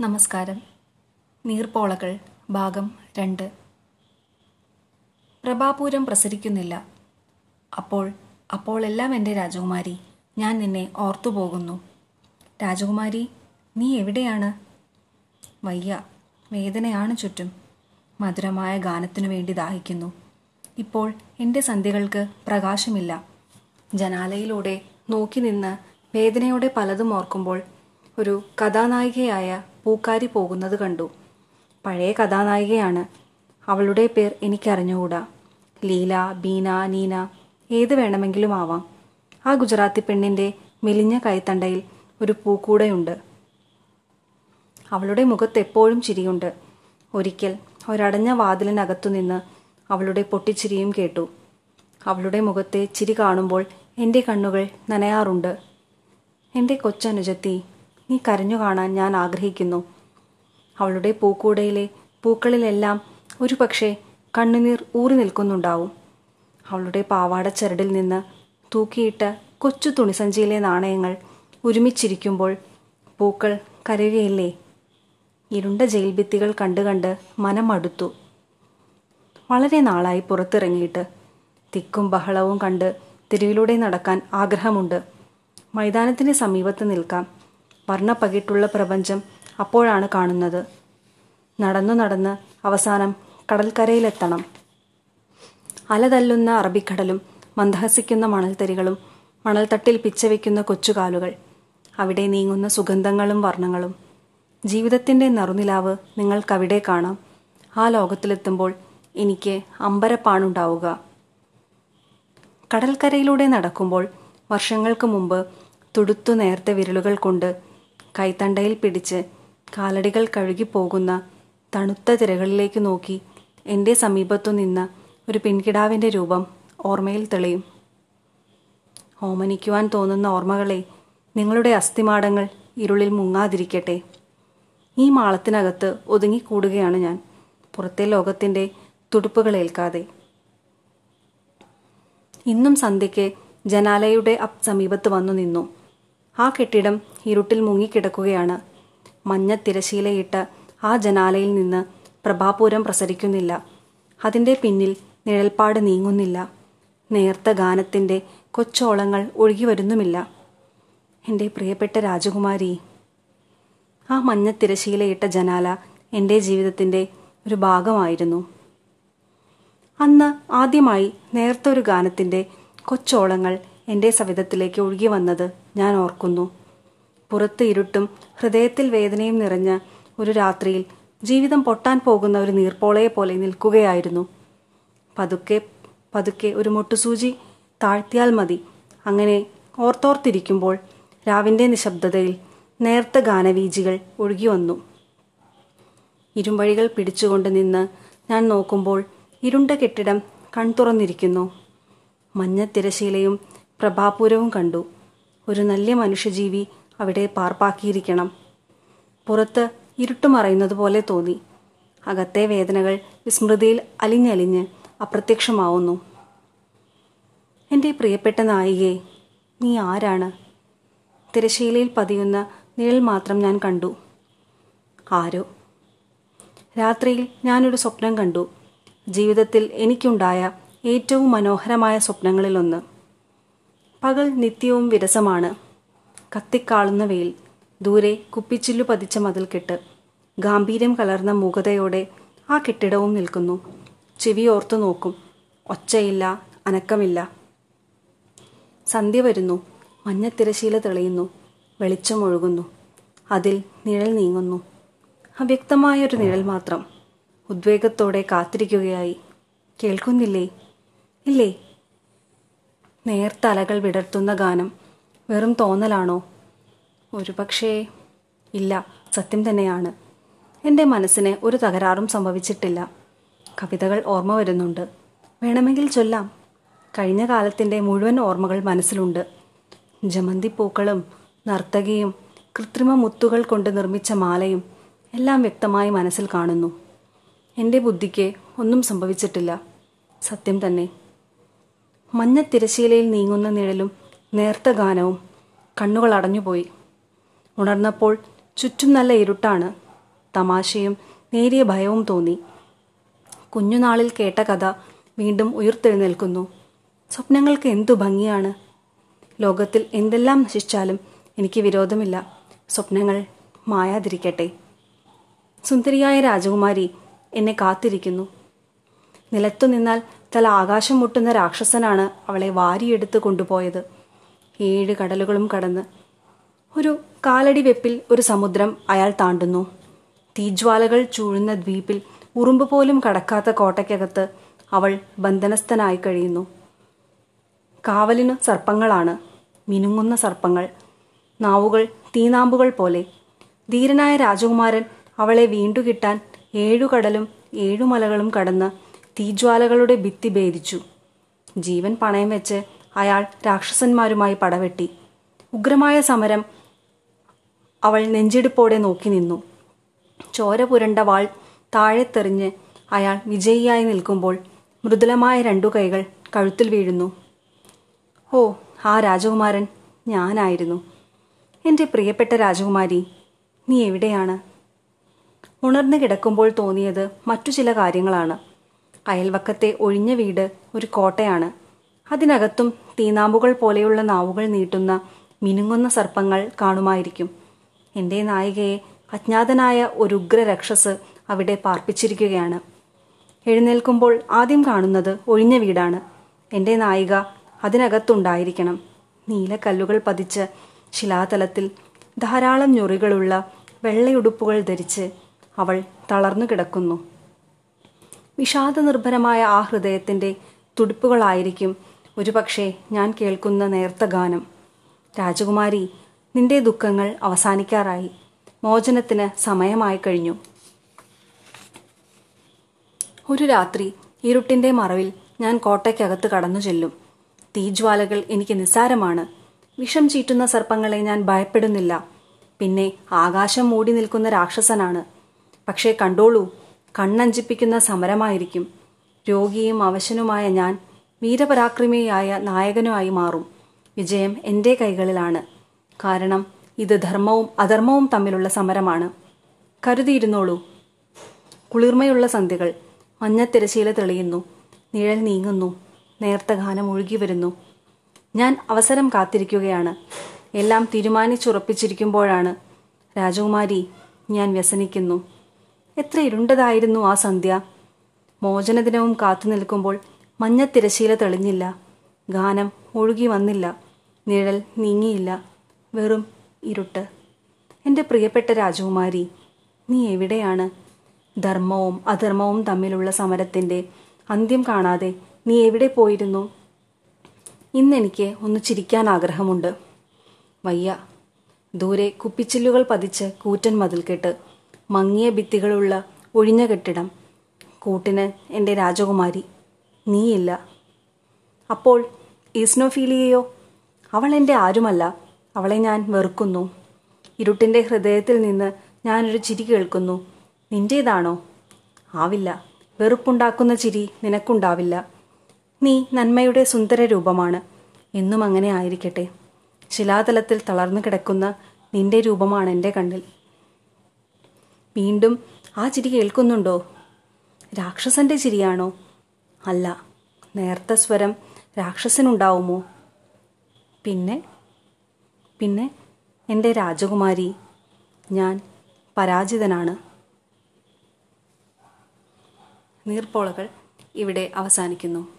നമസ്കാരം. നീർപ്പോളകൾ ഭാഗം രണ്ട്. പ്രഭാപൂരം പ്രസരിക്കുന്നില്ല. അപ്പോൾ അപ്പോൾ എല്ലാം എന്റെ രാജകുമാരി ഞാൻ നിന്നെ ഓർത്തുപോകുന്നു രാജകുമാരി നീ എവിടെയാണ്? വയ്യ വേദനയാണ് ചുറ്റും. മധുരമായ ഗാനത്തിനു വേണ്ടി ദാഹിക്കുന്നു. ഇപ്പോൾ എന്റെ സന്ധ്യകൾക്ക് പ്രകാശമില്ല. ജനാലയിലൂടെ നോക്കി നിന്ന് വേദനയോടെ പലതും ഓർക്കുമ്പോൾ ഒരു കഥാനായികയായ പൂക്കാരി പോകുന്നത് കണ്ടു. പഴയ കഥാനായികയാണ്. അവളുടെ പേർ എനിക്കറിഞ്ഞുകൂടാ. ലീല ബീന നീന ഏത് വേണമെങ്കിലും ആവാം. ആ ഗുജറാത്തി പെണ്ണിന്റെ മെലിഞ്ഞ കൈത്തണ്ടയിൽ ഒരു പൂക്കൂടയുണ്ട്. അവളുടെ മുഖത്ത് എപ്പോഴും ചിരിയുണ്ട്. ഒരിക്കൽ ഒരടഞ്ഞ വാതിലിനകത്തുനിന്ന് അവളുടെ പൊട്ടിച്ചിരിയും കേട്ടു. അവളുടെ മുഖത്തെ ചിരി കാണുമ്പോൾ എന്റെ കണ്ണുകൾ നനയാറുണ്ട്. എന്റെ കൊച്ചനുജത്തി നീ കരഞ്ഞു കാണാൻ ഞാൻ ആഗ്രഹിക്കുന്നു. അവളുടെ പൂക്കൂടയിലെ പൂക്കളിലെല്ലാം ഒരു പക്ഷേ കണ്ണുനീർ ഊറി നിൽക്കുന്നുണ്ടാവും. അവളുടെ പാവാട ചരടിൽ നിന്ന് തൂക്കിയിട്ട കൊച്ചു തുണിസഞ്ചിയിലെ നാണയങ്ങൾ ഒരുമിച്ചിരിക്കുമ്പോൾ പൂക്കൾ കരയുകയില്ലേ? ഇരുണ്ട ജയിൽ ഭിത്തികൾ കണ്ട് മനമടുത്തു. മനം മടുത്തു വളരെ നാളായി പുറത്തിറങ്ങിയിട്ട് തിക്കും ബഹളവും കണ്ട് തെരുവിലൂടെ നടക്കാൻ ആഗ്രഹമുണ്ട്. മൈതാനത്തിന് സമീപത്ത് നിൽക്കാം. വർണപ്പകിട്ടുള്ള പ്രപഞ്ചം അപ്പോഴാണ് കാണുന്നത്. നടന്നു നടന്ന് അവസാനം കടൽക്കരയിലെത്തണം. അലതല്ലുന്ന അറബിക്കടലും മന്ദഹസിക്കുന്ന മണൽത്തരികളും മണൽത്തട്ടിൽ പിച്ചവെക്കുന്ന കൊച്ചുകാലുകൾ. അവിടെ നീങ്ങുന്ന സുഗന്ധങ്ങളും വർണങ്ങളും. ജീവിതത്തിന്റെ നറുനിലാവ് നിങ്ങൾക്കവിടെ കാണാം. ആ ലോകത്തിലെത്തുമ്പോൾ എനിക്ക് അമ്പരപ്പാണുണ്ടാവുക. കടൽക്കരയിലൂടെ നടക്കുമ്പോൾ വർഷങ്ങൾക്ക് മുമ്പ് തുടുത്തു നേർത്ത വിരലുകൾ കൊണ്ട് കൈത്തണ്ടയിൽ പിടിച്ച് കാലടികൾ കഴുകിപ്പോകുന്ന തണുത്ത തിരകളിലേക്ക് നോക്കി എന്റെ സമീപത്തു നിന്ന ഒരു പെൺകിടാവിന്റെ രൂപം ഓർമ്മയിൽ തെളിയും. ഓമനിക്കുവാൻ തോന്നുന്ന ഓർമ്മകളെ നിങ്ങളുടെ അസ്ഥിമാടങ്ങൾ ഇരുളിൽ മുങ്ങാതിരിക്കട്ടെ. ഈ മാളത്തിനകത്ത് ഒതുങ്ങിക്കൂടുകയാണ് ഞാൻ. പുറത്തെ ലോകത്തിന്റെ തുടുപ്പുകളേൽക്കാതെ ഇന്നും സന്ധ്യയ്ക്ക് ജനാലയുടെ സമീപത്ത് വന്നു നിന്നു. ആ കെട്ടിടം ഇരുട്ടിൽ മുങ്ങിക്കിടക്കുകയാണ്. മഞ്ഞ തിരശീലയിട്ട ആ ജനാലയിൽ നിന്ന് പ്രഭാപൂരം പ്രസരിക്കുന്നില്ല. അതിന്റെ പിന്നിൽ നിഴൽപ്പാട് നീങ്ങുന്നില്ല. നേർത്ത ഗാനത്തിന്റെ കൊച്ചോളങ്ങൾ ഒഴുകി വരുന്നുമില്ല എന്റെ പ്രിയപ്പെട്ട രാജകുമാരി ആ മഞ്ഞ തിരശീലയിട്ട ജനാല എന്റെ ജീവിതത്തിന്റെ ഒരു ഭാഗമായിരുന്നു. അന്ന് ആദ്യമായി നേർത്ത ഒരു ഗാനത്തിന്റെ കൊച്ചോളങ്ങൾ എന്റെ സവിധത്തിലേക്ക് ഒഴുകി വന്നത് ഞാൻ ഓർക്കുന്നു. പുറത്ത് ഇരുട്ടും ഹൃദയത്തിൽ വേദനയും നിറഞ്ഞ ഒരു രാത്രിയിൽ ജീവിതം പൊട്ടാൻ പോകുന്ന ഒരു നീർപ്പോളയെ പോലെ നിൽക്കുകയായിരുന്നു. പതുക്കെ പതുക്കെ ഒരു മൊട്ടുസൂചി താഴ്ത്തിയാൽ മതി. അങ്ങനെ ഓർത്തോർത്തിരിക്കുമ്പോൾ രാവിന്റെ നിശബ്ദതയിൽ നേർത്ത ഗാനവീജികൾ ഒഴുകി വന്നു. ഇരുമ്പഴികൾ പിടിച്ചുകൊണ്ട് നിന്ന് ഞാൻ നോക്കുമ്പോൾ ഇരുണ്ട കെട്ടിടം കൺതുറന്നിരിക്കുന്നു. മഞ്ഞ തിരശീലയും പ്രഭാപൂരവും കണ്ടു. ഒരു നല്ല മനുഷ്യജീവി അവിടെ പാർപ്പാക്കിയിരിക്കണം. പുറത്ത് ഇരുട്ടുമറയുന്നത് പോലെ തോന്നി. അകത്തെ വേദനകൾ വിസ്മൃതിയിൽ അലിഞ്ഞലിഞ്ഞ് അപ്രത്യക്ഷമാവുന്നു. എന്റെ പ്രിയപ്പെട്ട നായികയെ നീ ആരാണ്? തിരശീലയിൽ പതിയുന്ന നിഴൽ മാത്രം ഞാൻ കണ്ടു. ആരോ? രാത്രിയിൽ ഞാനൊരു സ്വപ്നം കണ്ടു. ജീവിതത്തിൽ എനിക്കുണ്ടായ ഏറ്റവും മനോഹരമായ സ്വപ്നങ്ങളിലൊന്ന്. പകൽ നിത്യവും വിരസമാണ്. കത്തിക്കാളുന്ന വെയിൽ ദൂരെ കുപ്പിച്ചില്ലു പതിച്ച മതിൽക്കെട്ട് ഗാംഭീര്യം കലർന്ന മൂകതയോടെ ആ കെട്ടിടവും നിൽക്കുന്നു. ചെവി ഓർത്തു നോക്കും ഒച്ചയില്ല അനക്കമില്ല. സന്ധ്യ വരുന്നു മഞ്ഞത്തിരശീല തെളിയുന്നു വെളിച്ചമൊഴുകുന്നു അതിൽ നിഴൽ നീങ്ങുന്നു. അവ്യക്തമായൊരു നിഴൽ മാത്രം ഉദ്വേഗത്തോടെ കാത്തിരിക്കുകയായി. കേൾക്കുന്നില്ലേ? ഇല്ലേ? നേർത്ത അലകൾ വിടർത്തുന്ന ഗാനം വെറും തോന്നലാണോ? ഒരുപക്ഷേ ഇല്ല സത്യം തന്നെയാണ്. എന്റെ മനസ്സിന് ഒരു തകരാറും സംഭവിച്ചിട്ടില്ല. കവിതകൾ ഓർമ്മ വരുന്നുണ്ട്. വേണമെങ്കിൽ ചൊല്ലാം. കഴിഞ്ഞ കാലത്തിന്റെ മുഴുവൻ ഓർമ്മകൾ മനസ്സിലുണ്ട്. ജമന്തി പൂക്കളും നർത്തകിയും കൃത്രിമ മുത്തുകൾ കൊണ്ട് നിർമ്മിച്ച മാലയും എല്ലാം വ്യക്തമായി മനസ്സിൽ കാണുന്നു. എന്റെ ബുദ്ധിക്ക് ഒന്നും സംഭവിച്ചിട്ടില്ല. സത്യം തന്നെ. മഞ്ഞ തിരശീലയിൽ നീങ്ങുന്ന നിഴലും നേർത്ത ഗാനവും കണ്ണുകൾ അടഞ്ഞുപോയി. ഉണർന്നപ്പോൾ ചുറ്റും നല്ല ഇരുട്ടാണ്. തമാശയും നേരിയ ഭയവും തോന്നി. കുഞ്ഞുനാളിൽ കേട്ട കഥ വീണ്ടും ഉയർത്തെഴുന്നേൽക്കുന്നു. സ്വപ്നങ്ങൾക്ക് എന്തു ഭംഗിയാണ്? ലോകത്തിൽ എന്തെല്ലാം നശിച്ചാലും എനിക്ക് വിരോധമില്ല. സ്വപ്നങ്ങൾ മായാതിരിക്കട്ടെ. സുന്ദരിയായ രാജകുമാരി എന്നെ കാത്തിരിക്കുന്നു. നിലത്തു നിന്നാൽ തല ആകാശം മുട്ടുന്ന രാക്ഷസനാണ് അവളെ വാരിയെടുത്ത് കൊണ്ടുപോയത്. ഏഴ് കടലുകളും കടന്ന് ഒരു കാലടി വെപ്പിൽ ഒരു സമുദ്രം അയാൾ താണ്ടുന്നു. തീജ്വാലകൾ ചൂഴുന്ന ദ്വീപിൽ ഉറുമ്പ് പോലും കടക്കാത്ത കോട്ടയ്ക്കകത്ത് അവൾ ബന്ധനസ്ഥനായി കഴിയുന്നു. കാവലിനു സർപ്പങ്ങളാണ്. മിനുങ്ങുന്ന സർപ്പങ്ങൾ. നാവുകൾ തീനാമ്പുകൾ പോലെ. ധീരനായ രാജകുമാരൻ അവളെ വീണ്ടുകിട്ടാൻ ഏഴു കടലും ഏഴു മലകളും കടന്ന് തീജ്വാലകളുടെ ഭിത്തി ഭേദിച്ചു. ജീവൻ പണയം വെച്ച് അയാൾ രാക്ഷസന്മാരുമായി പടവെട്ടി. ഉഗ്രമായ സമരം അവൾ നെഞ്ചിടിപ്പോടെ നോക്കി നിന്നു. ചോര പുരണ്ട വാൾ താഴെത്തെറിഞ്ഞ് അയാൾ വിജയിയായി നിൽക്കുമ്പോൾ മൃദുലമായ രണ്ടു കൈകൾ കഴുത്തിൽ വീഴുന്നു. ഓ ആ രാജകുമാരൻ ഞാനായിരുന്നു. എന്റെ പ്രിയപ്പെട്ട രാജകുമാരി നീ എവിടെയാണ്? ഉണർന്നു കിടക്കുമ്പോൾ തോന്നിയത് മറ്റു ചില കാര്യങ്ങളാണ്. അയൽവക്കത്തെ ഒഴിഞ്ഞ വീട് ഒരു കോട്ടയാണ്. അതിനകത്തും തീനാമ്പുകൾ പോലെയുള്ള നാവുകൾ നീട്ടുന്ന മിനുങ്ങുന്ന സർപ്പങ്ങൾ കാണുമായിരിക്കും. എന്റെ നായികയെ അജ്ഞാതനായ ഒരു ഉഗ്ര രക്ഷസ് അവിടെ പാർപ്പിച്ചിരിക്കുകയാണ്. എഴുന്നേൽക്കുമ്പോൾ ആദ്യം കാണുന്നത് ഒഴിഞ്ഞ വീടാണ്. എന്റെ നായിക അതിനകത്തുണ്ടായിരിക്കണം. നീലക്കല്ലുകൾ പതിച്ച് ശിലാതലത്തിൽ ധാരാളം ഞൊറികളുള്ള വെള്ളയുടുപ്പുകൾ ധരിച്ച് അവൾ തളർന്നു കിടക്കുന്നു. വിഷാദനിർഭരമായ ആ ഹൃദയത്തിന്റെ തുടിപ്പുകളായിരിക്കും. ഒരുപക്ഷെ ഞാൻ കേൾക്കുന്ന നേർത്ത ഗാനം. രാജകുമാരി നിന്റെ ദുഃഖങ്ങൾ അവസാനിക്കാറായി. മോചനത്തിന് സമയമായി കഴിഞ്ഞു. ഒരു രാത്രി ഇരുട്ടിന്റെ മറവിൽ ഞാൻ കോട്ടയ്ക്കകത്ത് കടന്നു ചെല്ലും. തീജ്വാലകൾ എനിക്ക് നിസ്സാരമാണ്. വിഷം ചീറ്റുന്ന സർപ്പങ്ങളെ ഞാൻ ഭയപ്പെടുന്നില്ല. പിന്നെ ആകാശം മൂടി നിൽക്കുന്ന രാക്ഷസനാണ്. പക്ഷേ കണ്ടോളൂ കണ്ണഞ്ചിപ്പിക്കുന്ന സമരമായിരിക്കും. രോഗിയും അവശനുമായ ഞാൻ വീരപരാക്രമിയായ നായകനുമായി മാറും. വിജയം എന്റെ കൈകളിലാണ്. കാരണം ഇത് ധർമ്മവും അധർമ്മവും തമ്മിലുള്ള സമരമാണ്. കരുതിയിരുന്നോളൂ. കുളിർമയുള്ള സന്ധ്യകൾ. മഞ്ഞത്തിരശീല തെളിയുന്നു. നിഴൽ നീങ്ങുന്നു. നേർത്ത ഗാനം ഒഴുകി വരുന്നു ഞാൻ അവസരം കാത്തിരിക്കുകയാണ്. എല്ലാം തീരുമാനിച്ചുറപ്പിച്ചിരിക്കുമ്പോഴാണ് രാജകുമാരി ഞാൻ വ്യസനിക്കുന്നു. എത്ര ഇരുണ്ടതായിരുന്നു ആ സന്ധ്യ. മോചനദിനവും കാത്തു നിൽക്കുമ്പോൾ മഞ്ഞ തിരശീല തെളിഞ്ഞില്ല. ഗാനം ഒഴുകി വന്നില്ല. നിഴൽ നീങ്ങിയില്ല. വെറും ഇരുട്ട്. എന്റെ പ്രിയപ്പെട്ട രാജകുമാരി നീ എവിടെയാണ്? ധർമ്മവും അധർമ്മവും തമ്മിലുള്ള സമരത്തിന്റെ അന്ത്യം കാണാതെ നീ എവിടെ പോയിരുന്നു? ഇന്നെനിക്ക് ഒന്ന് ചിരിക്കാൻ ആഗ്രഹമുണ്ട്. വയ്യ. ദൂരെ കുപ്പിച്ചില്ലുകൾ പതിച്ച് കൂറ്റൻ മതിൽക്കെട്ട്. മങ്ങിയ ഭിത്തികളുള്ള ഒഴിഞ്ഞ കെട്ടിടം. കൂട്ടിന് എന്റെ രാജകുമാരി. നീയില്ല. അപ്പോൾ ഈസ്നോഫീലിയയോ അവൾ എന്റെ ആരുമല്ല. അവളെ ഞാൻ വെറുക്കുന്നു. ഇരുട്ടിന്റെ ഹൃദയത്തിൽ നിന്ന് ഞാനൊരു ചിരി കേൾക്കുന്നു. നിന്റേതാണോ ആവില്ല. വെറുപ്പുണ്ടാക്കുന്ന ചിരി നിനക്കുണ്ടാവില്ല. നീ നന്മയുടെ സുന്ദര രൂപമാണ്. എന്നും അങ്ങനെ ആയിരിക്കട്ടെ. ശിലാതലത്തിൽ തളർന്നു കിടക്കുന്ന നിന്റെ രൂപമാണ് എന്റെ കണ്ണിൽ. വീണ്ടും ആ ചിരി കേൾക്കുന്നുണ്ടോ? രാക്ഷസന്റെ ചിരിയാണോ? അല്ല നേർത്ത സ്വരം രാക്ഷസനുണ്ടാവുമോ? പിന്നെ പിന്നെ എന്റെ രാജകുമാരി ഞാൻ പരാജിതനാണ്. നീർപ്പോളകൾ ഇവിടെ അവസാനിക്കുന്നു.